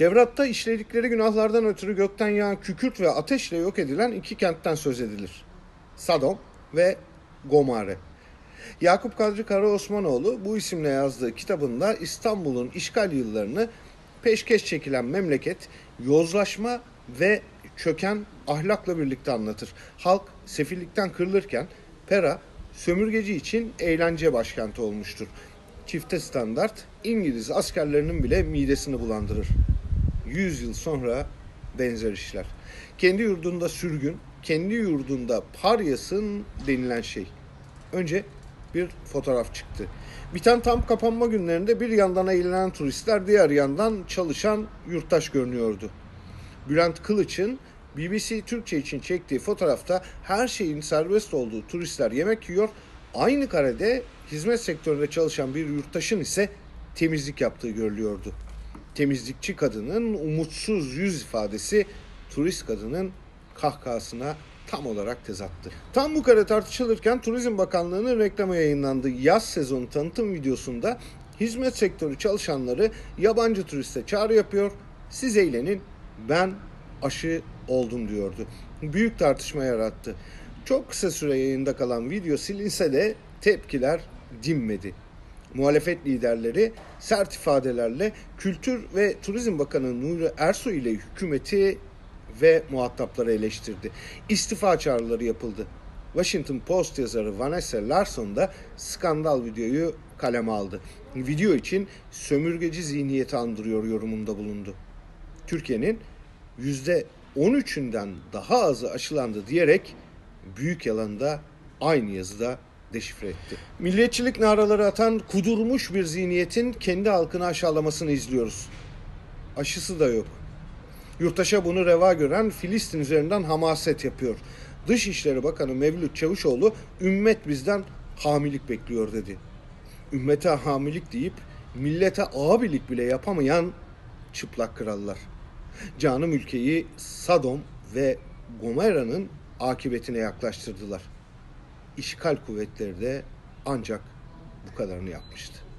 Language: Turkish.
Tevrat'ta işledikleri günahlardan ötürü gökten yağan kükürt ve ateşle yok edilen iki kentten söz edilir. Sadom ve Gomare. Yakup Kadri Karaosmanoğlu bu isimle yazdığı kitabında İstanbul'un işgal yıllarını peşkeş çekilen memleket, yozlaşma ve çöken ahlakla birlikte anlatır. Halk sefillikten kırılırken Pera sömürgeci için eğlence başkenti olmuştur. Çifte standart İngiliz askerlerinin bile midesini bulandırır. 100 yıl sonra benzer işler. Kendi yurdunda sürgün, kendi yurdunda paryasın denilen şey. Önce bir fotoğraf çıktı. Biten tam kapanma günlerinde bir yandan eğlenen turistler diğer yandan çalışan yurttaş görünüyordu. Bülent Kılıç'ın BBC Türkçe için çektiği fotoğrafta her şeyin serbest olduğu turistler yemek yiyor. Aynı karede hizmet sektöründe çalışan bir yurttaşın ise temizlik yaptığı görülüyordu. Temizlikçi kadının umutsuz yüz ifadesi turist kadının kahkahasına tam olarak tezattı. Tam bu kare tartışılırken Turizm Bakanlığı'nın reklamı yayınlandı. Yaz sezonu tanıtım videosunda hizmet sektörü çalışanları yabancı turiste çağrı yapıyor. Siz eğlenin ben aşı oldum diyordu. Büyük tartışma yarattı. Çok kısa süre yayında kalan video silinse de tepkiler dinmedi. Muhalefet liderleri sert ifadelerle Kültür ve Turizm Bakanı Nuri Ersoy ile hükümeti ve muhatapları eleştirdi. İstifa çağrıları yapıldı. Washington Post yazarı Vanessa Larson da skandal videoyu kaleme aldı. Video için sömürgeci zihniyeti andırıyor yorumunda bulundu. Türkiye'nin %13'ünden daha azı aşılandı diyerek büyük yalanda aynı yazıda deşifre etti. Milliyetçilik naraları atan kudurmuş bir zihniyetin kendi halkını aşağılamasını izliyoruz. Aşısı da yok. Yurttaşa bunu reva gören Filistin üzerinden hamaset yapıyor. Dışişleri Bakanı Mevlüt Çavuşoğlu ümmet bizden hamilik bekliyor dedi. Ümmete hamilik deyip millete abilik bile yapamayan çıplak krallar. Canım ülkeyi Sadom ve Gomera'nın akıbetine yaklaştırdılar. İşgal kuvvetleri de ancak bu kadarını yapmıştı.